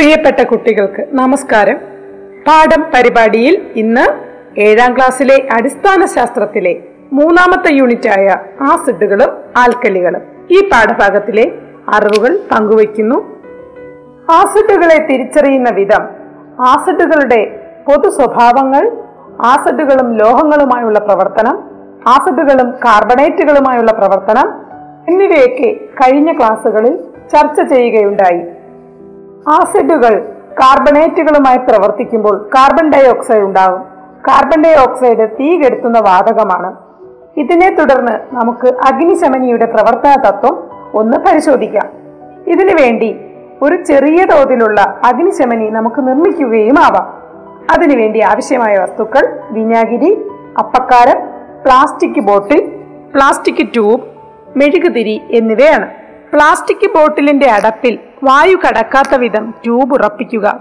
പ്രിയപ്പെട്ട കുട്ടികൾക്ക് നമസ്കാരം. പാഠം പരിപാടിയിൽ ഇന്ന് ഏഴാം ക്ലാസ്സിലെ അടിസ്ഥാന ശാസ്ത്രത്തിലെ മൂന്നാമത്തെ യൂണിറ്റായ ആസിഡുകളും ആൽക്കലികളും ഈ പാഠഭാഗത്തിലെ അറിവുകൾ പങ്കുവയ്ക്കുന്നു. ആസിഡുകളെ തിരിച്ചറിയുന്ന വിധം ആസിഡുകളുടെ പൊതു സ്വഭാവങ്ങൾ ആസിഡുകളും ലോഹങ്ങളുമായുള്ള പ്രവർത്തനം ആസിഡുകളും കാർബണേറ്റുകളുമായുള്ള പ്രവർത്തനം എന്നിവയൊക്കെ കഴിഞ്ഞ ക്ലാസ്സുകളിൽ ചർച്ച ചെയ്യുകയുണ്ടായി. ആസിഡുകൾ കാർബണേറ്റുകളുമായി പ്രവർത്തിക്കുമ്പോൾ കാർബൺ ഡൈ ഓക്സൈഡ് ഉണ്ടാകും. കാർബൺ ഡൈ ഓക്സൈഡ് തീ കെടുത്തുന്ന വാതകമാണ്. ഇതിനെ തുടർന്ന് നമുക്ക് അഗ്നിശമനിയുടെ പ്രവർത്തന തത്വം ഒന്ന് പരിശോധിക്കാം. ഇതിനു വേണ്ടി ഒരു ചെറിയ തോതിലുള്ള അഗ്നിശമനി നമുക്ക് നിർമ്മിക്കുകയും ആവാം. അതിനുവേണ്ടി ആവശ്യമായ വസ്തുക്കൾ വിനാഗിരി അപ്പക്കാരം പ്ലാസ്റ്റിക് ബോട്ടിൽ പ്ലാസ്റ്റിക് ട്യൂബ് മെഴുകുതിരി എന്നിവയാണ്. പ്ലാസ്റ്റിക് ബോട്ടിലിന്റെ അടപ്പിൽ വായു കടക്കാത്ത വിധം ട്യൂബ് ഉറപ്പിക്കുക.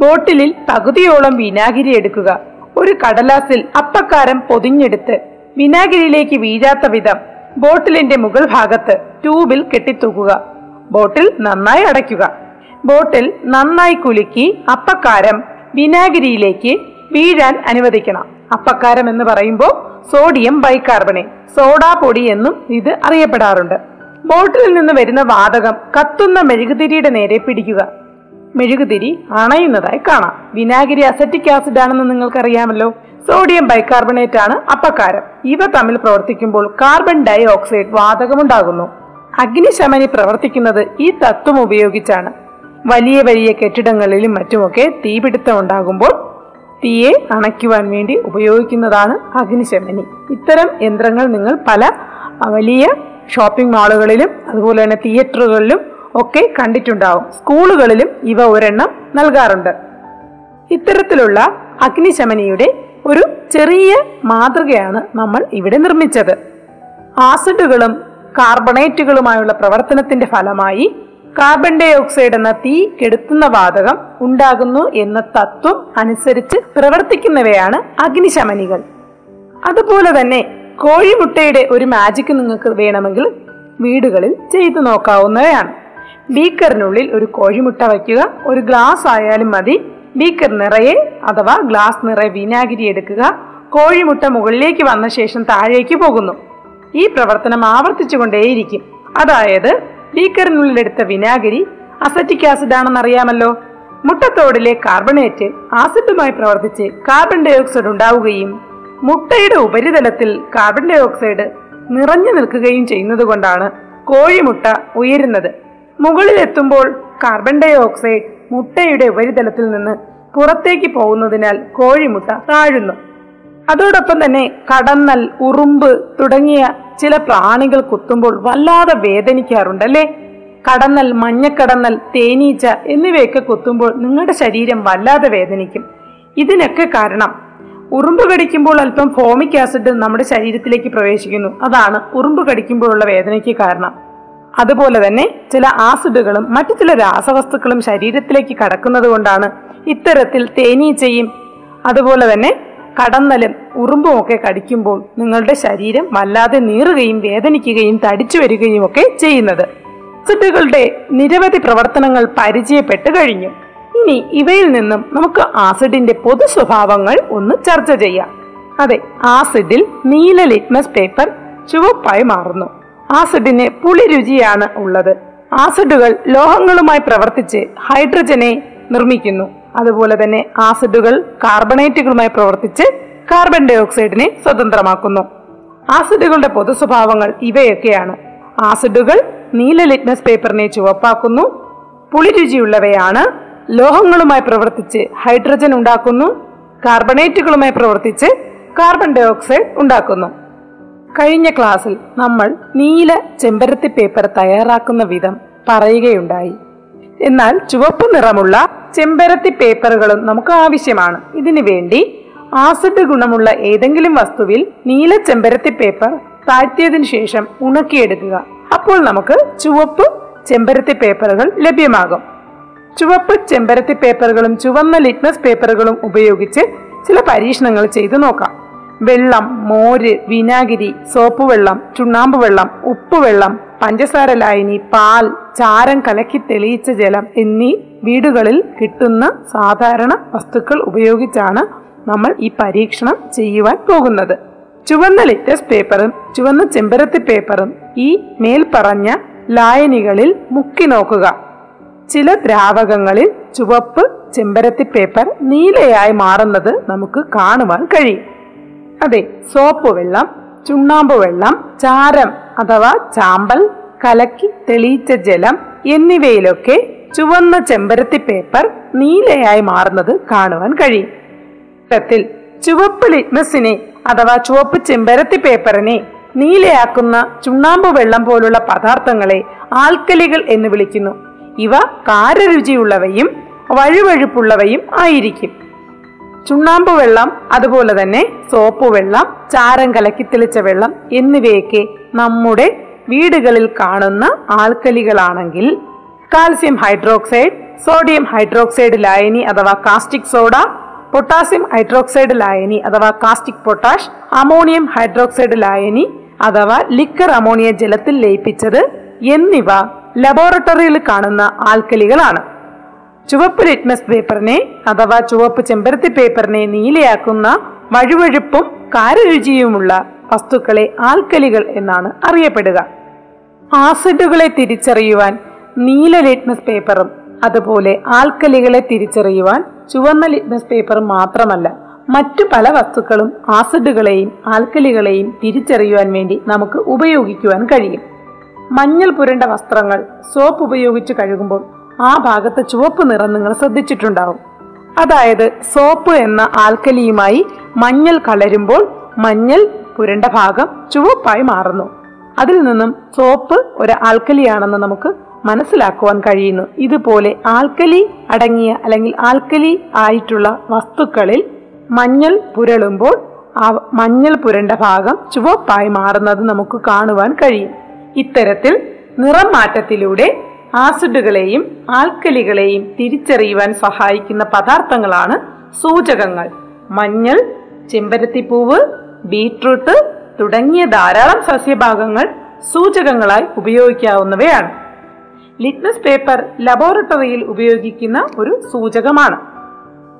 ബോട്ടിലിൽ പകുതിയോളം വിനാഗിരി എടുക്കുക. ഒരു കടലാസിൽ അപ്പക്കാരം പൊതിഞ്ഞെടുത്ത് വിനാഗിരിയിലേക്ക് വീഴാത്ത വിധം ബോട്ടിലിന്റെ മുകൾ ഭാഗത്ത് ട്യൂബിൽ കെട്ടിത്തൂക്കുക. ബോട്ടിൽ നന്നായി അടയ്ക്കുക. ബോട്ടിൽ നന്നായി കുലുക്കി അപ്പക്കാരം വിനാഗിരിയിലേക്ക് വീഴാൻ അനുവദിക്കണം. അപ്പക്കാരം എന്ന് പറയുമ്പോൾ സോഡിയം ബൈകാർബണേറ്റ് സോഡാ പൊടി എന്നും ഇത് അറിയപ്പെടാറുണ്ട്. ബോട്ടിലിൽ നിന്ന് വരുന്ന വാതകം കത്തുന്ന മെഴുകുതിരിയുടെ നേരെ പിടിക്കുക. മെഴുകുതിരി അണയുന്നതായി കാണാം. വിനാഗിരി അസറ്റിക് ആസിഡ് ആണെന്ന് നിങ്ങൾക്കറിയാമല്ലോ. സോഡിയം ബൈകാർബണേറ്റ് ആണ് അപ്പക്കാരം ഇവ തമ്മിൽ പ്രവർത്തിക്കുമ്പോൾ കാർബൺ ഡൈ ഓക്സൈഡ് വാതകമുണ്ടാകുന്നു. അഗ്നിശമനി പ്രവർത്തിക്കുന്നത് ഈ തത്വം ഉപയോഗിച്ചാണ്. വലിയ വലിയ കെട്ടിടങ്ങളിലും മറ്റുമൊക്കെ തീപിടുത്തം ഉണ്ടാകുമ്പോൾ തീയെ അണയ്ക്കുവാൻ വേണ്ടി ഉപയോഗിക്കുന്നതാണ് അഗ്നിശമനി. ഇത്തരം യന്ത്രങ്ങൾ നിങ്ങൾ പല വലിയ ഷോപ്പിംഗ് മാളുകളിലും അതുപോലെ തന്നെ തിയേറ്ററുകളിലും ഒക്കെ കണ്ടിട്ടുണ്ടാവും. സ്കൂളുകളിലും ഇവ ഒരെണ്ണം നൽകാറുണ്ട്. ഇത്തരത്തിലുള്ള അഗ്നിശമനിയുടെ ഒരു ചെറിയ മാതൃകയാണ് നമ്മൾ ഇവിടെ നിർമ്മിച്ചത്. ആസിഡുകളും കാർബണേറ്റുകളുമായുള്ള പ്രവർത്തനത്തിന്റെ ഫലമായി കാർബൺ ഡൈ ഓക്സൈഡ് എന്ന തീ കെടുത്തുന്ന വാതകം ഉണ്ടാകുന്നു എന്ന തത്വം അനുസരിച്ച് പ്രവർത്തിക്കുന്നവയാണ് അഗ്നിശമനികൾ. അതുപോലെ തന്നെ കോഴിമുട്ടയുടെ ഒരു മാജിക് നിങ്ങൾക്ക് വേണമെങ്കിൽ വീടുകളിൽ ചെയ്തു നോക്കാവുന്നവയാണ്. ബീക്കറിനുള്ളിൽ ഒരു കോഴിമുട്ട വയ്ക്കുക. ഒരു ഗ്ലാസ് ആയാലും മതി. ബീക്കർ നിറയെ അഥവാ ഗ്ലാസ് നിറയെ വിനാഗിരി എടുക്കുക. കോഴിമുട്ട മുകളിലേക്ക് വന്ന ശേഷം താഴേക്ക് പോകുന്നു. ഈ പ്രവർത്തനം ആവർത്തിച്ചുകൊണ്ടേയിരിക്കും. അതായത് ബീക്കറിനുള്ളിൽ എടുത്ത വിനാഗിരി അസറ്റിക് ആസിഡ് ആണെന്ന് അറിയാമല്ലോ മുട്ടത്തോടിലെ കാർബണേറ്റ് ആസിഡുമായി പ്രവർത്തിച്ച് കാർബൺ ഡയോക്സൈഡ് ഉണ്ടാവുകയും മുട്ടയുടെ ഉപരിതലത്തിൽ കാർബൺ ഡൈ ഓക്സൈഡ് നിറഞ്ഞു നിൽക്കുകയും ചെയ്യുന്നത് കൊണ്ടാണ് കോഴിമുട്ട ഉയരുന്നത്. മുകളിലെത്തുമ്പോൾ കാർബൺ ഡൈ ഓക്സൈഡ് മുട്ടയുടെ ഉപരിതലത്തിൽ നിന്ന് പുറത്തേക്ക് പോകുന്നതിനാൽ കോഴിമുട്ട താഴുന്നു. അതോടൊപ്പം തന്നെ കടന്നൽ ഉറുമ്പ് തുടങ്ങിയ ചില പ്രാണികൾ കുത്തുമ്പോൾ വല്ലാതെ വേദനിക്കാറുണ്ടല്ലേ കടന്നൽ മഞ്ഞക്കടന്നൽ തേനീച്ച എന്നിവയൊക്കെ കുത്തുമ്പോൾ നിങ്ങളുടെ ശരീരം വല്ലാതെ വേദനിക്കും. ഇതിനൊക്കെ കാരണം ഉറുമ്പ് കടിക്കുമ്പോൾ അല്പം ഫോമിക് ആസിഡ് നമ്മുടെ ശരീരത്തിലേക്ക് പ്രവേശിക്കുന്നു. അതാണ് ഉറുമ്പ് കടിക്കുമ്പോഴുള്ള വേദനയ്ക്ക് കാരണം. അതുപോലെ തന്നെ ചില ആസിഡുകളും മറ്റു ചില രാസവസ്തുക്കളും ശരീരത്തിലേക്ക് കടക്കുന്നത് കൊണ്ടാണ് ഇത്തരത്തിൽ തേനീച്ചയും അതുപോലെ തന്നെ കടന്നലും ഉറുമ്പും ഒക്കെ കടിക്കുമ്പോൾ നിങ്ങളുടെ ശരീരം വല്ലാതെ നീറുകയും വേദനിക്കുകയും തടിച്ചു വരികയും ഒക്കെ ചെയ്യുന്നത്. ആസിഡുകളുടെ നിരവധി പ്രവർത്തനങ്ങൾ പരിചയപ്പെട്ട് കഴിഞ്ഞു. ഇനി ഇവയിൽ നിന്നും നമുക്ക് ആസിഡിന്റെ പൊതു സ്വഭാവങ്ങൾ ഒന്ന് ചർച്ച ചെയ്യാം. അതെ ആസിഡിൽ നീല ലിറ്റ്മസ് പേപ്പർ ചുവപ്പായി മാറുന്നു. ആസിഡിന് പുളി രുചിയാണ് ഉള്ളത്. ആസിഡുകൾ ലോഹങ്ങളുമായി പ്രവർത്തിച്ച് ഹൈഡ്രജനെ നിർമ്മിക്കുന്നു. അതുപോലെ തന്നെ ആസിഡുകൾ കാർബണേറ്റുകളുമായി പ്രവർത്തിച്ച് കാർബൺ ഡൈ ഓക്സൈഡിനെ സ്വതന്ത്രമാക്കുന്നു. ആസിഡുകളുടെ പൊതു സ്വഭാവങ്ങൾ ഇവയൊക്കെയാണ്. ആസിഡുകൾ നീല ലിറ്റ്മസ് പേപ്പറിനെ ചുവപ്പാക്കുന്നു. പുളിരുചിയുള്ളവയാണ് ലോഹങ്ങളുമായി പ്രവർത്തിച്ച് ഹൈഡ്രജൻ ഉണ്ടാക്കുന്നു കാർബണേറ്റുകളുമായി പ്രവർത്തിച്ച് കാർബൺ ഡൈ ഓക്സൈഡ് ഉണ്ടാക്കുന്നു. കഴിഞ്ഞ ക്ലാസ്സിൽ നമ്മൾ നീല ചെമ്പരത്തി പേപ്പർ തയ്യാറാക്കുന്ന വിധം പറയുകയുണ്ടായി. എന്നാൽ ചുവപ്പ് നിറമുള്ള ചെമ്പരത്തി പേപ്പറുകളും നമുക്ക് ആവശ്യമാണ്. ഇതിനു വേണ്ടി ആസിഡ് ഗുണമുള്ള ഏതെങ്കിലും വസ്തുവിൽ നീല ചെമ്പരത്തി പേപ്പർ താഴ്ത്തിയതിനു ശേഷം ഉണക്കിയെടുക്കുക. അപ്പോൾ നമുക്ക് ചുവപ്പ് ചെമ്പരത്തി പേപ്പറുകൾ ലഭ്യമാകും. ചുവപ്പ് ചെമ്പരത്തി പേപ്പറുകളും ചുവന്ന ലിറ്റ്മസ് പേപ്പറുകളും ഉപയോഗിച്ച് ചില പരീക്ഷണങ്ങൾ ചെയ്തു നോക്കാം. വെള്ളം മോര് വിനാഗിരി സോപ്പ് വെള്ളം ചുണ്ണാമ്പ് വെള്ളം ഉപ്പ് വെള്ളം പഞ്ചസാര ലായനി പാൽ ചാരം കലക്കി തെളിയിച്ച ജലം എന്നീ വീടുകളിൽ കിട്ടുന്ന സാധാരണ വസ്തുക്കൾ ഉപയോഗിച്ചാണ് നമ്മൾ ഈ പരീക്ഷണം ചെയ്യുവാൻ പോകുന്നത്. ചുവന്ന ലിറ്റസ് പേപ്പറും ചുവന്ന ചെമ്പരത്തി പേപ്പറും ഈ മേൽപ്പറഞ്ഞ ലായനികളിൽ മുക്കി നോക്കുക. ചില ദ്രാവകങ്ങളിൽ ചുവപ്പ് ചെമ്പരത്തി പേപ്പർ നീലയായി മാറുന്നത് നമുക്ക് കാണുവാൻ കഴിയും. അതെ സോപ്പ് വെള്ളം ചുണ്ണാമ്പ് വെള്ളം ചാരം അഥവാ ചാമ്പൽ കലക്കി തെളിയിച്ച ജലം എന്നിവയിലൊക്കെ ചുവന്ന ചെമ്പരത്തി പേപ്പർ നീലയായി മാറുന്നത് കാണുവാൻ കഴിയും. ഇത്തരത്തിൽ ചുവപ്പ് ലിറ്റ്മസിനെ അഥവാ ചുവപ്പ് ചെമ്പരത്തി പേപ്പറിനെ നീലയാക്കുന്ന ചുണ്ണാമ്പ് വെള്ളം പോലുള്ള പദാർത്ഥങ്ങളെ ആൽക്കലികൾ എന്ന് വിളിക്കുന്നു. ഇവ കാരരുചിയുള്ളവയും വഴുവഴുപ്പുള്ളവയും ആയിരിക്കും. ചുണ്ണാമ്പ് വെള്ളം അതുപോലെ തന്നെ സോപ്പ് വെള്ളം ചാരം കലക്കി തെളിച്ച വെള്ളം എന്നിവയൊക്കെ നമ്മുടെ വീടുകളിൽ കാണുന്ന ആൽക്കലികളാണെങ്കിൽ കാൽസ്യം ഹൈഡ്രോക്സൈഡ് സോഡിയം ഹൈഡ്രോക്സൈഡ് ലായനി അഥവാ കാസ്റ്റിക് സോഡ പൊട്ടാസ്യം ഹൈഡ്രോക്സൈഡ് ലായനി അഥവാ കാസ്റ്റിക് പൊട്ടാഷ് അമോണിയം ഹൈഡ്രോക്സൈഡ് ലായനി അഥവാ ലിക്കർ അമോണിയ ജലത്തിൽ ലയിപ്പിച്ചത് എന്നിവ ലബോറട്ടറിയിൽ കാണുന്ന ആൽക്കലികളാണ്. ചുവപ്പ് ലിറ്റ്മസ് പേപ്പറിനെ അഥവാ ചുവപ്പ് ചെമ്പരത്തി പേപ്പറിനെ നീലയാക്കുന്ന വഴുവഴുപ്പും കാരരുചിയുമുള്ള വസ്തുക്കളെ ആൽക്കലികൾ എന്നാണ് അറിയപ്പെടുക. ആസിഡുകളെ തിരിച്ചറിയുവാൻ നീല ലിറ്റ്മസ് പേപ്പറും അതുപോലെ ആൽക്കലികളെ തിരിച്ചറിയുവാൻ ചുവന്ന ലിറ്റ്മസ് പേപ്പറും മാത്രമല്ല മറ്റു പല വസ്തുക്കളും ആസിഡുകളെയും ആൽക്കലികളെയും തിരിച്ചറിയുവാൻ വേണ്ടി നമുക്ക് ഉപയോഗിക്കുവാൻ കഴിയും. മഞ്ഞൾ പുരണ്ട വസ്ത്രങ്ങൾ സോപ്പ് ഉപയോഗിച്ച് കഴുകുമ്പോൾ ആ ഭാഗത്ത് ചുവപ്പ് നിറം നിങ്ങൾ ശ്രദ്ധിച്ചിട്ടുണ്ടാവും. അതായത് സോപ്പ് എന്ന ആൽക്കലിയുമായി മഞ്ഞൾ കലരുമ്പോൾ മഞ്ഞൾ പുരണ്ട ഭാഗം ചുവപ്പായി മാറുന്നു. അതിൽ നിന്നും സോപ്പ് ഒരു ആൽക്കലിയാണെന്ന് നമുക്ക് മനസ്സിലാക്കുവാൻ കഴിയുന്നു. ഇതുപോലെ ആൽക്കലി അടങ്ങിയ അല്ലെങ്കിൽ ആൽക്കലി ആയിട്ടുള്ള വസ്തുക്കളിൽ മഞ്ഞൾ പുരളുമ്പോൾ ആ മഞ്ഞൾ പുരണ്ട ഭാഗം ചുവപ്പായി മാറുന്നത് നമുക്ക് കാണുവാൻ കഴിയും. ഇത്തരത്തിൽ നിറം മാറ്റത്തിലൂടെ ആസിഡുകളെയും ആൽക്കലികളെയും തിരിച്ചറിയുവാൻ സഹായിക്കുന്ന പദാർത്ഥങ്ങളാണ് സൂചകങ്ങൾ. മഞ്ഞൾ ചെമ്പരത്തിപ്പൂവ് ബീട്രൂട്ട് തുടങ്ങിയ ധാരാളം സസ്യഭാഗങ്ങൾ സൂചകങ്ങളായി ഉപയോഗിക്കാവുന്നവയാണ്. ലിറ്റ്മസ് പേപ്പർ ലബോറട്ടറിയിൽ ഉപയോഗിക്കുന്ന ഒരു സൂചകമാണ്.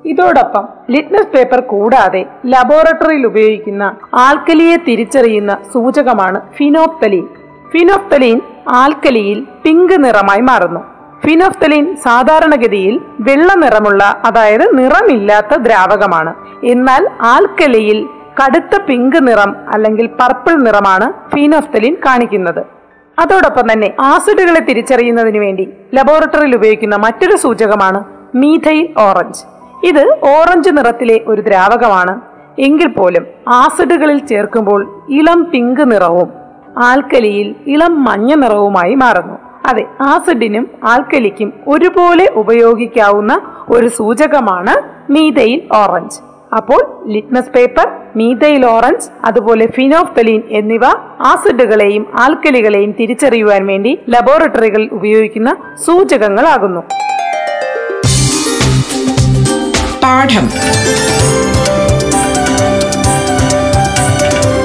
ഇതോടൊപ്പം ലിറ്റ്മസ് പേപ്പർ കൂടാതെ ലബോറട്ടറിയിൽ ഉപയോഗിക്കുന്ന ആൽക്കലിയെ തിരിച്ചറിയുന്ന സൂചകമാണ് ഫിനോപ്തലീൻ. ഫിനോപ്തലീൻ ആൽക്കലിയിൽ പിങ്ക് നിറമായി മാറുന്നു. ഫിനോഫ്തലീൻ സാധാരണഗതിയിൽ വെള്ള നിറമുള്ള അതായത് നിറമില്ലാത്ത ദ്രാവകമാണ്. എന്നാൽ ആൽക്കലിയിൽ കടുത്ത പിങ്ക് നിറം അല്ലെങ്കിൽ പർപ്പിൾ നിറമാണ് ഫിനോഫ്തലിൻ കാണിക്കുന്നത്. അതോടൊപ്പം തന്നെ ആസിഡുകളെ തിരിച്ചറിയുന്നതിന് വേണ്ടി ലബോറട്ടറിയിൽ ഉപയോഗിക്കുന്ന മറ്റൊരു സൂചകമാണ് മീഥൈൽ ഓറഞ്ച്. ഇത് ഓറഞ്ച് നിറത്തിലെ ഒരു ദ്രാവകമാണ്. എങ്കിൽ പോലും ആസിഡുകളിൽ ചേർക്കുമ്പോൾ ഇളം പിങ്ക് നിറവും ആൽക്കലിയിൽ ഇളം മഞ്ഞ നിറവുമായി മാറുന്നു. അതെ ആസിഡിനും ആൽക്കലിക്കും ഒരുപോലെ ഉപയോഗിക്കാവുന്ന ഒരു സൂചകമാണ് മീതയിൽ ഓറഞ്ച്. അപ്പോൾ ലിറ്റ്മസ് പേപ്പർ മീതയിൽ ഓറഞ്ച് അതുപോലെ ഫിനോഫ്തലീൻ എന്നിവ ആസിഡുകളെയും ആൽക്കലികളെയും തിരിച്ചറിയുവാൻ വേണ്ടി ലബോറട്ടറികളിൽ ഉപയോഗിക്കുന്ന സൂചകങ്ങളാകുന്നു. പാഠം.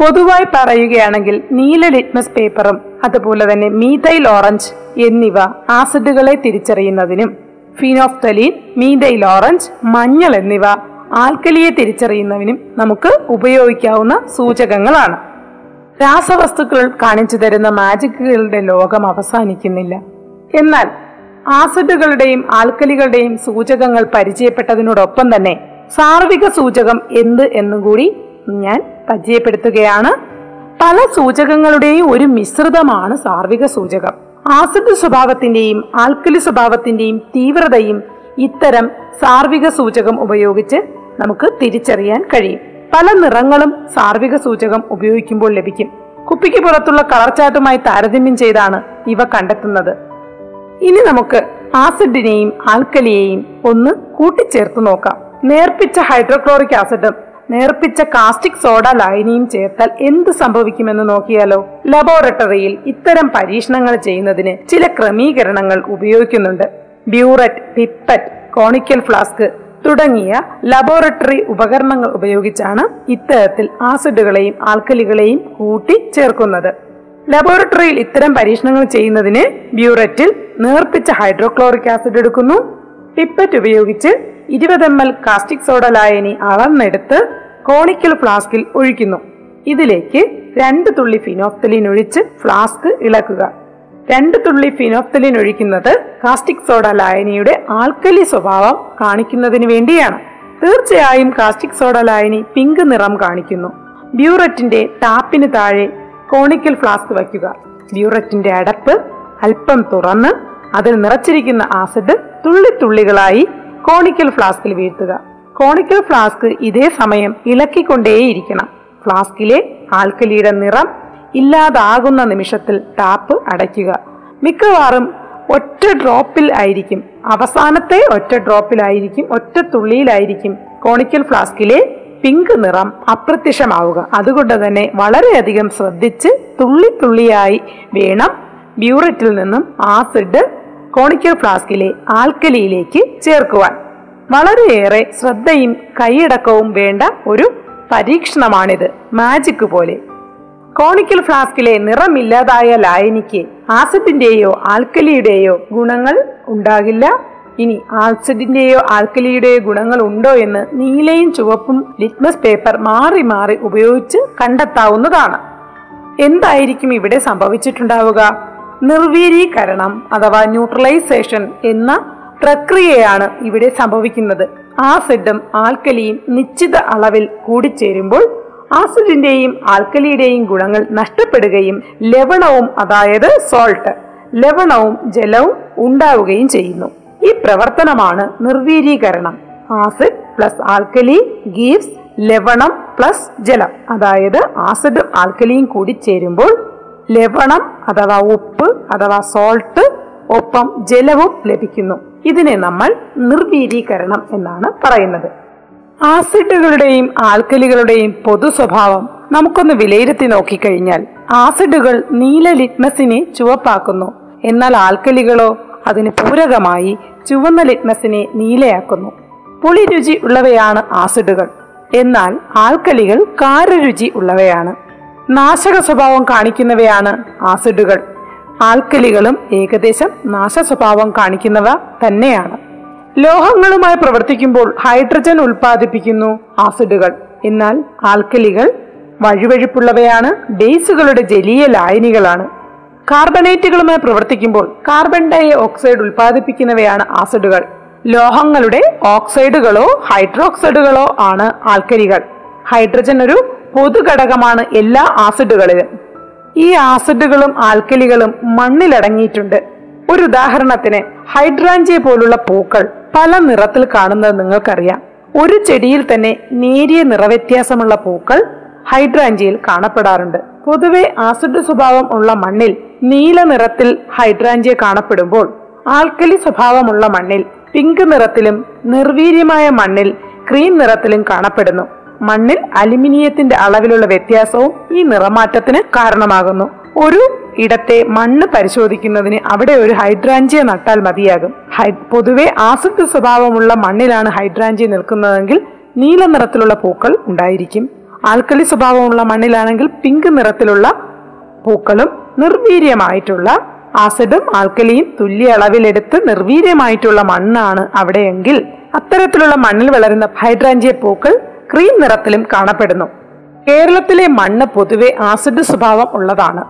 പൊതുവായി പറയുകയാണെങ്കിൽ നീല ലിറ്റ്മസ് പേപ്പറും അതുപോലെ തന്നെ മീഥൈൽ ഓറഞ്ച് എന്നിവ ആസിഡുകളെ തിരിച്ചറിയുന്നതിനും ഫിനോഫ്തലീൻ മീഥൈൽ ഓറഞ്ച് മഞ്ഞൾ എന്നിവ ആൽക്കലിയെ തിരിച്ചറിയുന്നതിനും നമുക്ക് ഉപയോഗിക്കാവുന്ന സൂചകങ്ങളാണ്. രാസവസ്തുക്കൾ കാണിച്ചു തരുന്ന മാജിക്കുകളുടെ ലോകം അവസാനിക്കുന്നില്ല. എന്നാൽ ആസിഡുകളുടെയും ആൽക്കലികളുടെയും സൂചകങ്ങൾ പരിചയപ്പെട്ടതിനോടൊപ്പം തന്നെ സാർവിക സൂചകം എന്ത് എന്നും കൂടി ഞാൻ പരിചയപ്പെടുത്തുകയാണ്. പല സൂചകങ്ങളുടെയും ഒരു മിശ്രിതമാണ് സാർവിക സൂചകം. ആസിഡ് സ്വഭാവത്തിന്റെയും ആൽക്കലി സ്വഭാവത്തിന്റെയും തീവ്രതയും ഇത്തരം സാർവിക സൂചകം ഉപയോഗിച്ച് നമുക്ക് തിരിച്ചറിയാൻ കഴിയും. പല നിറങ്ങളും സാർവിക സൂചകം ഉപയോഗിക്കുമ്പോൾ ലഭിക്കും. കുപ്പിക്ക് പുറത്തുള്ള കളർ ചാർട്ടുമായി താരതമ്യം ചെയ്താണ് ഇവ കണ്ടെത്തുന്നത്. ഇനി നമുക്ക് ആസിഡിനെയും ആൽക്കലിയെയും ഒന്ന് കൂട്ടിച്ചേർത്ത് നോക്കാം. നേർപ്പിച്ച ഹൈഡ്രോക്ലോറിക് ആസിഡും നേർപ്പിച്ച കാസ്റ്റിക് സോഡ ലായനിയും ചേർത്താൽ എന്ത് സംഭവിക്കുമെന്ന് നോക്കിയാലോ? ലബോറട്ടറിയിൽ ഇത്തരം പരീക്ഷണങ്ങൾ ചെയ്യുന്നതിന് ചില ക്രമീകരണങ്ങൾ ഉപയോഗിക്കുന്നുണ്ട്. ബ്യൂററ്റ് പിപ്പറ്റ് കോണിക്കൽ ഫ്ലാസ്ക് തുടങ്ങിയ ലബോറട്ടറി ഉപകരണങ്ങൾ ഉപയോഗിച്ചാണ് ഇത്തരത്തിൽ ആസിഡുകളെയും ആൽക്കലികളെയും കൂട്ടി ചേർക്കുന്നത്. ലബോറട്ടറിയിൽ ഇത്തരം പരീക്ഷണങ്ങൾ ചെയ്യുന്നതിന് ബ്യൂററ്റിൽ നേർപ്പിച്ച ഹൈഡ്രോക്ലോറിക് ആസിഡ് എടുക്കുന്നു. പിപ്പറ്റ് ഉപയോഗിച്ച് ഇരുപത് എം എൽ കാസ്റ്റിക് സോഡ ലായനി അളന്നെടുത്ത് കോണിക്കൽ ഫ്ലാസ്കിൽ ഒഴിക്കുന്നു. ഇതിലേക്ക് രണ്ട് തുള്ളി ഫിനോഫ്തലിൻ ഒഴിച്ച് ഫ്ലാസ്ക് ഇളക്കുക. രണ്ട് തുള്ളി ഫിനോഫ്തലിൻ ഒഴിക്കുന്നത് കാസ്റ്റിക് സോഡ ലായനിയുടെ ആൽക്കലി സ്വഭാവം കാണിക്കുന്നതിന് വേണ്ടിയാണ്. തീർച്ചയായും കാസ്റ്റിക് സോഡ ലായനി പിങ്ക് നിറം കാണിക്കുന്നു. ബ്യൂററ്റിന്റെ ടാപ്പിന് താഴെ കോണിക്കൽ ഫ്ലാസ്ക് വയ്ക്കുക. ബ്യൂററ്റിന്റെ അടപ്പ് അല്പം തുറന്ന് അതിൽ നിറച്ചിരിക്കുന്ന ആസിഡ് തുള്ളി തുള്ളികളായി കോണിക്കൽ ഫ്ലാസ്കിൽ വീഴ്ത്തുക. കോണിക്കൽ ഫ്ലാസ്ക് ഇതേ സമയം ഇളക്കിക്കൊണ്ടേയിരിക്കണം. ഫ്ലാസ്കിലെ ആൽക്കലിയുടെ നിറം ഇല്ലാതാകുന്ന നിമിഷത്തിൽ ടാപ്പ് അടയ്ക്കുക. മിക്കവാറും ഒറ്റ ഡ്രോപ്പിൽ ആയിരിക്കും. അവസാനത്തെ ഒറ്റ ഡ്രോപ്പിലായിരിക്കും ഒറ്റ തുള്ളിയിലായിരിക്കും കോണിക്കൽ ഫ്ലാസ്കിലെ പിങ്ക് നിറം അപ്രത്യക്ഷമാവുക. അതുകൊണ്ട് തന്നെ വളരെയധികം ശ്രദ്ധിച്ച് തുള്ളി തുള്ളിയായി വേണം ബ്യൂററ്റിൽ നിന്നും ആസിഡ് കോണിക്കൽ ഫ്ലാസ്കിലെ ആൽക്കലിയിലേക്ക് ചേർക്കുവാൻ. വളരെയേറെ ശ്രദ്ധയും കൈയടക്കവും വേണ്ട ഒരു പരീക്ഷണമാണിത് മാജിക് പോലെ. കോണിക്കൽ ഫ്ലാസ്കിലെ നിറമില്ലാതായ ലായനിക്ക് ആസിഡിന്റെയോ ആൽക്കലിയുടെയോ ഗുണങ്ങൾ ഉണ്ടാകില്ല. ഇനി ആസിഡിന്റെയോ ആൽക്കലിയുടെയോ ഗുണങ്ങൾ ഉണ്ടോ എന്ന് നീലയും ചുവപ്പും ലിറ്റ്മസ് പേപ്പർ മാറി മാറി ഉപയോഗിച്ച് കണ്ടെത്താവുന്നതാണ്. എന്തായിരിക്കും ഇവിടെ സംഭവിച്ചിട്ടുണ്ടാവുക? നിർവീരീകരണം അഥവാ ന്യൂട്രലൈസേഷൻ എന്ന പ്രക്രിയയാണ് ഇവിടെ സംഭവിക്കുന്നത്. ആസിഡും ആൽക്കലിയും നിശ്ചിത അളവിൽ കൂടിച്ചേരുമ്പോൾ ആസിഡിന്റെയും ആൽക്കലിയുടെയും ഗുണങ്ങൾ നഷ്ടപ്പെടുകയും ലവണവും അതായത് സോൾട്ട് ലവണവും ജലവും ഉണ്ടാവുകയും ചെയ്യുന്നു. ഈ പ്രവർത്തനമാണ് നിർവീരീകരണം ആസിഡ് പ്ലസ് ആൽക്കലി ഗീവ്സ് ലവണം പ്ലസ് ജലം. അതായത് ആസിഡും ആൽക്കലിയും കൂടി ചേരുമ്പോൾ ലവണം അഥവാ ഉപ്പ് അഥവാ സോൾട്ട് ഒപ്പം ജലവും ലഭിക്കുന്നു. ഇതിനെ നമ്മൾ നിർവീരീകരണം എന്നാണ് പറയുന്നത്. ആസിഡുകളുടെയും ആൽക്കലികളുടെയും പൊതു സ്വഭാവം നമുക്കൊന്ന് വിലയിരുത്തി നോക്കിക്കഴിഞ്ഞാൽ ആസിഡുകൾ നീല ലിറ്റ്മസിനെ ചുവപ്പാക്കുന്നു. എന്നാൽ ആൽക്കലികളോ അതിന് പൂരകമായി ചുവന്ന ലിറ്റ്മസിനെ നീലയാക്കുന്നു. പുളിരുചി ഉള്ളവയാണ് ആസിഡുകൾ. എന്നാൽ ആൽക്കലികൾ കാരരുചി ഉള്ളവയാണ്. നാശക സ്വഭാവം കാണിക്കുന്നവയാണ് ആസിഡുകൾ. ആൽക്കലികളും ഏകദേശം നാശ സ്വഭാവം കാണിക്കുന്നവ തന്നെയാണ്. ലോഹങ്ങളുമായി പ്രവർത്തിക്കുമ്പോൾ ഹൈഡ്രജൻ ഉൽപ്പാദിപ്പിക്കുന്നു ആസിഡുകൾ. എന്നാൽ ആൽക്കലികൾ വഴുവഴുപ്പുള്ളവയാണ് ബേസുകളുടെ ജലീയ ലായനികളാണ്. കാർബണേറ്റുകളുമായി പ്രവർത്തിക്കുമ്പോൾ കാർബൺ ഡൈ ഓക്സൈഡ് ഉൽപ്പാദിപ്പിക്കുന്നവയാണ് ആസിഡുകൾ. ലോഹങ്ങളുടെ ഓക്സൈഡുകളോ ഹൈഡ്രോക്സൈഡുകളോ ആണ് ആൽക്കലികൾ. ഹൈഡ്രജൻ ഒരു പൊതുഘടകമാണ് എല്ലാ ആസിഡുകളിലും. ഈ ആസിഡുകളും ആൽക്കലികളും മണ്ണിലടങ്ങിയിട്ടുണ്ട്. ഒരു ഉദാഹരണത്തിന് ഹൈഡ്രാഞ്ചിയ പോലുള്ള പൂക്കൾ പല നിറത്തിൽ കാണുന്നത് നിങ്ങൾക്കറിയാം. ഒരു ചെടിയിൽ തന്നെ നേരിയ നിറവ്യത്യാസമുള്ള പൂക്കൾ ഹൈഡ്രാഞ്ചിയിൽ കാണപ്പെടാറുണ്ട്. പൊതുവെ ആസിഡ് സ്വഭാവം ഉള്ള മണ്ണിൽ നീല നിറത്തിൽ ഹൈഡ്രാഞ്ചിയ കാണപ്പെടുമ്പോൾ ആൽക്കലി സ്വഭാവമുള്ള മണ്ണിൽ പിങ്ക് നിറത്തിലും നിർവീര്യമായ മണ്ണിൽ ക്രീം നിറത്തിലും കാണപ്പെടുന്നു. മണ്ണിൽ അലുമിനിയത്തിന്റെ അളവിലുള്ള വ്യത്യാസവും ഈ നിറമാറ്റത്തിന് കാരണമാകുന്നു. ഒരു ഇടത്തെ മണ്ണ് പരിശോധിക്കുന്നതിന് അവിടെ ഒരു ഹൈഡ്രാഞ്ചിയ നട്ടാൽ മതിയാകും. ഹൈ പൊതുവെ ആസക്തി സ്വഭാവമുള്ള മണ്ണിലാണ് ഹൈഡ്രാഞ്ചിയ നിൽക്കുന്നതെങ്കിൽ നീല നിറത്തിലുള്ള പൂക്കൾ ഉണ്ടായിരിക്കും. ആൽക്കലി സ്വഭാവമുള്ള മണ്ണിലാണെങ്കിൽ പിങ്ക് നിറത്തിലുള്ള പൂക്കളും നിർവീര്യമായിട്ടുള്ള ആസിഡും ആൽക്കലിയും തുല്യ അളവിലെടുത്ത് നിർവീര്യമായിട്ടുള്ള മണ്ണാണ് അവിടെയെങ്കിൽ. അത്തരത്തിലുള്ള മണ്ണിൽ വളരുന്ന ഹൈഡ്രാഞ്ചിയ പൂക്കൾ ക്രീം നിറത്തിലും കാണപ്പെടുന്നു. കേരളത്തിലെ മണ്ണ് പൊതുവെ ആസിഡ് സ്വഭാവം ഉള്ളതാണ്.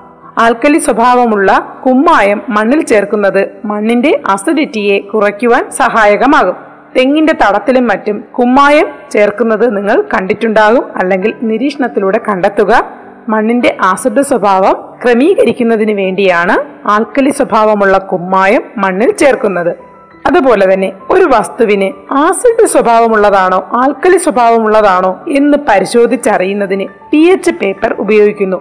ആൽക്കലി സ്വഭാവമുള്ള കുമ്മായം മണ്ണിൽ ചേർക്കുന്നത് മണ്ണിന്റെ അസിഡിറ്റിയെ കുറയ്ക്കുവാൻ സഹായകമാകും. തെങ്ങിന്റെ തടത്തിലും മറ്റും കുമ്മായം ചേർക്കുന്നത് നിങ്ങൾ കണ്ടിട്ടുണ്ടാകും അല്ലെങ്കിൽ നിരീക്ഷണത്തിലൂടെ കണ്ടെത്തുക. മണ്ണിന്റെ ആസിഡ് സ്വഭാവം ക്രമീകരിക്കുന്നതിന് വേണ്ടിയാണ് ആൽക്കലി സ്വഭാവമുള്ള കുമ്മായം മണ്ണിൽ ചേർക്കുന്നത്. അതുപോലെ തന്നെ ഒരു വസ്തുവിന് ആസിഡ് സ്വഭാവമുള്ളതാണോ ആൽക്കലി സ്വഭാവമുള്ളതാണോ എന്ന് പരിശോധിച്ചറിയുന്നതിന് പി എച്ച് പേപ്പർ ഉപയോഗിക്കുന്നു.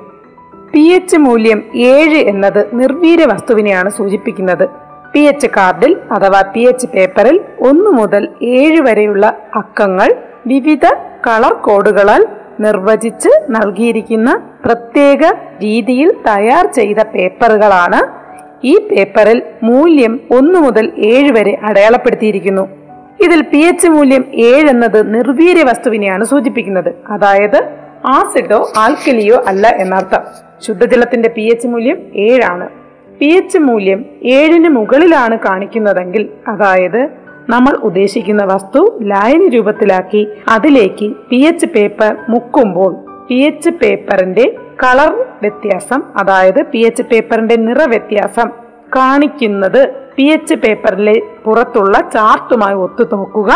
പി എച്ച് മൂല്യം ഏഴ് എന്നത് നിർവീര വസ്തുവിനെയാണ് സൂചിപ്പിക്കുന്നത്. പി എച്ച് കാർഡിൽ അഥവാ പി എച്ച് പേപ്പറിൽ ഒന്നു മുതൽ ഏഴ് വരെയുള്ള അക്കങ്ങൾ വിവിധ കളർ കോഡുകളാൽ നിർവചിച്ച് നൽകിയിരിക്കുന്ന പ്രത്യേക രീതിയിൽ തയ്യാർ ചെയ്ത പേപ്പറുകളാണ് ഈ പേപ്പറിൽ മൂല്യം ഒന്നു മുതൽ ഏഴ് വരെ അടയാളപ്പെടുത്തിയിരിക്കുന്നു. ഇതിൽ പി എച്ച് മൂല്യം ഏഴ് എന്നത് നിർവീര്യ വസ്തുവിനെയാണ് സൂചിപ്പിക്കുന്നത്. അതായത് ആസിഡോ ആൽക്കലിയോ അല്ല എന്നർത്ഥം. ശുദ്ധജലത്തിന്റെ പി എച്ച് മൂല്യം ഏഴാണ് പി എച്ച് മൂല്യം ഏഴിന് മുകളിലാണ് കാണിക്കുന്നതെങ്കിൽ അതായത് നമ്മൾ ഉദ്ദേശിക്കുന്ന വസ്തു ലായനി രൂപത്തിലാക്കി അതിലേക്ക് പി എച്ച് പേപ്പർ മുക്കുമ്പോൾ പി എച്ച് പേപ്പറിന്റെ കളർ വ്യത്യാസം അതായത് പി എച്ച് പേപ്പറിന്റെ നിറവ്യത്യാസം കാണിക്കുന്നത് പി എച്ച് പേപ്പറിലെ പുറത്തുള്ള ചാർട്ടുമായി ഒത്തു നോക്കുക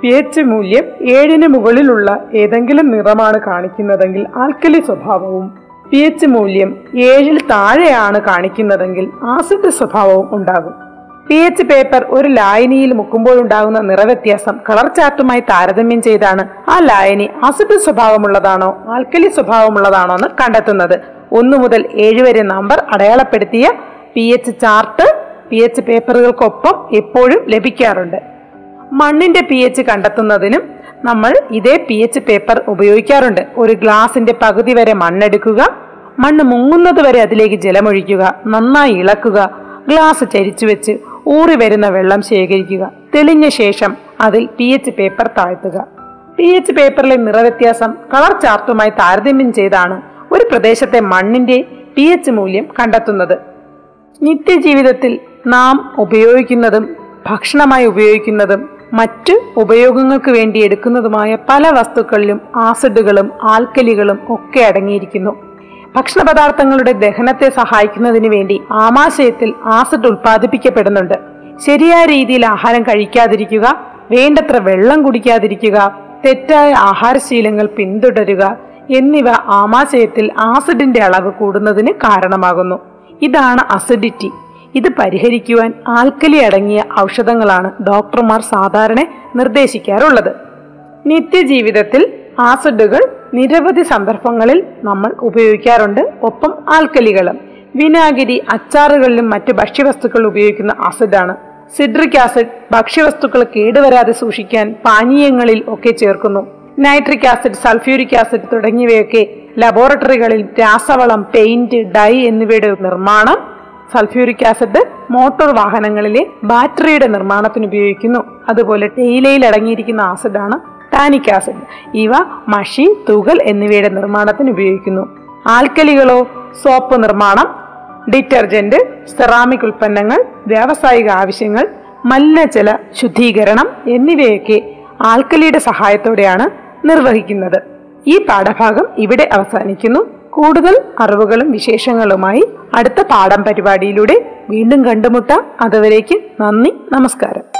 പി എച്ച് മൂല്യം ഏഴിന് മുകളിലുള്ള ഏതെങ്കിലും നിറമാണ് കാണിക്കുന്നതെങ്കിൽ ആൽക്കലി സ്വഭാവവും പി എച്ച് മൂല്യം ഏഴിൽ താഴെയാണ് കാണിക്കുന്നതെങ്കിൽ ആസിഡ് സ്വഭാവവും ഉണ്ടാകും. പി എച്ച് പേപ്പർ ഒരു ലായനിയിൽ മുക്കുമ്പോഴുണ്ടാകുന്ന നിറവ്യത്യാസം കളർ ചാർട്ടുമായി താരതമ്യം ചെയ്താണ് ആ ലായനി അസിഡ് സ്വഭാവമുള്ളതാണോ ആൽക്കലി സ്വഭാവമുള്ളതാണോ എന്ന് കണ്ടെത്തുന്നത്. ഒന്നു മുതൽ ഏഴ് വരെ നമ്പർ അടയാളപ്പെടുത്തിയ P H chart P H പേപ്പറുകൾക്കൊപ്പം എപ്പോഴും ലഭിക്കാറുണ്ട്. മണ്ണിന്റെ പി എച്ച് കണ്ടെത്തുന്നതിനും നമ്മൾ ഇതേ പി എച്ച് പേപ്പർ ഉപയോഗിക്കാറുണ്ട്. ഒരു ഗ്ലാസിന്റെ പകുതി വരെ മണ്ണെടുക്കുക മണ്ണ് മുങ്ങുന്നത് വരെ അതിലേക്ക് ജലമൊഴിക്കുക നന്നായി ഇളക്കുക ഗ്ലാസ് ചരിച്ചു വെച്ച് ഊറി വരുന്ന വെള്ളം ശേഖരിക്കുക. തെളിഞ്ഞ ശേഷം അതിൽ പി എച്ച് പേപ്പർ താഴ്ത്തുക. പി എച്ച് പേപ്പറിലെ നിറവ്യത്യാസം കളർ ചാർട്ടുമായി താരതമ്യം ചെയ്താണ് ഒരു പ്രദേശത്തെ മണ്ണിന്റെ പി എച്ച് മൂല്യം കണ്ടെത്തുന്നത്. നിത്യജീവിതത്തിൽ നാം ഉപയോഗിക്കുന്നതും ഭക്ഷണമായി ഉപയോഗിക്കുന്നതും മറ്റ് ഉപയോഗങ്ങൾക്ക് വേണ്ടി എടുക്കുന്നതുമായ പല വസ്തുക്കളിലും ആസിഡുകളും ആൽക്കലികളും ഒക്കെ അടങ്ങിയിരിക്കുന്നു. ഭക്ഷണ പദാർത്ഥങ്ങളുടെ ദഹനത്തെ സഹായിക്കുന്നതിന് വേണ്ടി ആമാശയത്തിൽ ആസിഡ് ഉൽപ്പാദിപ്പിക്കപ്പെടുന്നുണ്ട്. ശരിയായ രീതിയിൽ ആഹാരം കഴിക്കാതിരിക്കുക വേണ്ടത്ര വെള്ളം കുടിക്കാതിരിക്കുക തെറ്റായ ആഹാരശീലങ്ങൾ പിന്തുടരുക എന്നിവ ആമാശയത്തിൽ ആസിഡിന്റെ അളവ് കൂടുന്നതിന് കാരണമാകുന്നു. ഇതാണ് അസിഡിറ്റി. ഇത് പരിഹരിക്കുവാൻ ആൽക്കലി അടങ്ങിയ ഔഷധങ്ങളാണ് ഡോക്ടർമാർ സാധാരണ നിർദ്ദേശിക്കാറുള്ളത്. നിത്യജീവിതത്തിൽ ആസിഡുകൾ നിരവധി സന്ദർഭങ്ങളിൽ നമ്മൾ ഉപയോഗിക്കാറുണ്ട് ഒപ്പം ആൽക്കലികളും. വിനാഗിരി അച്ചാറുകളിലും മറ്റ് ഭക്ഷ്യവസ്തുക്കൾ ഉപയോഗിക്കുന്ന ആസിഡാണ്. സിഡ്രിക് ആസിഡ് ഭക്ഷ്യവസ്തുക്കൾ കേടുവരാതെ സൂക്ഷിക്കാൻ പാനീയങ്ങളിൽ ഒക്കെ ചേർക്കുന്നു. നൈട്രിക് ആസിഡ് സൾഫ്യൂരിക് ആസിഡ് തുടങ്ങിയവയൊക്കെ ലബോറട്ടറികളിൽ രാസവളം പെയിന്റ് ഡൈ എന്നിവയുടെ നിർമ്മാണം സൾഫ്യൂരിക് ആസിഡ് മോട്ടോർ വാഹനങ്ങളിലെ ബാറ്ററിയുടെ നിർമ്മാണത്തിന് ഉപയോഗിക്കുന്നു. അതുപോലെ തേയിലയിൽ അടങ്ങിയിരിക്കുന്ന ആസിഡാണ് ടാനിക് ആസിഡ് ഇവ മഷി തുകൽ എന്നിവയുടെ നിർമ്മാണത്തിന് ഉപയോഗിക്കുന്നു. ആൽക്കലികളോ സോപ്പ് നിർമ്മാണം ഡിറ്റർജന്റ് സെറാമിക് ഉൽപ്പന്നങ്ങൾ വ്യാവസായിക ആവശ്യങ്ങൾ മലിനജല ശുദ്ധീകരണം എന്നിവയൊക്കെ ആൽക്കലിയുടെ സഹായത്തോടെയാണ് നിർവഹിക്കുന്നത്. ഈ പാഠഭാഗം ഇവിടെ അവസാനിക്കുന്നു. കൂടുതൽ അറിവുകളും വിശേഷങ്ങളുമായി അടുത്ത പാഠം പരിപാടിയിലൂടെ വീണ്ടും കണ്ടുമുട്ടാം. അതുവരേക്ക് നന്ദി നമസ്കാരം.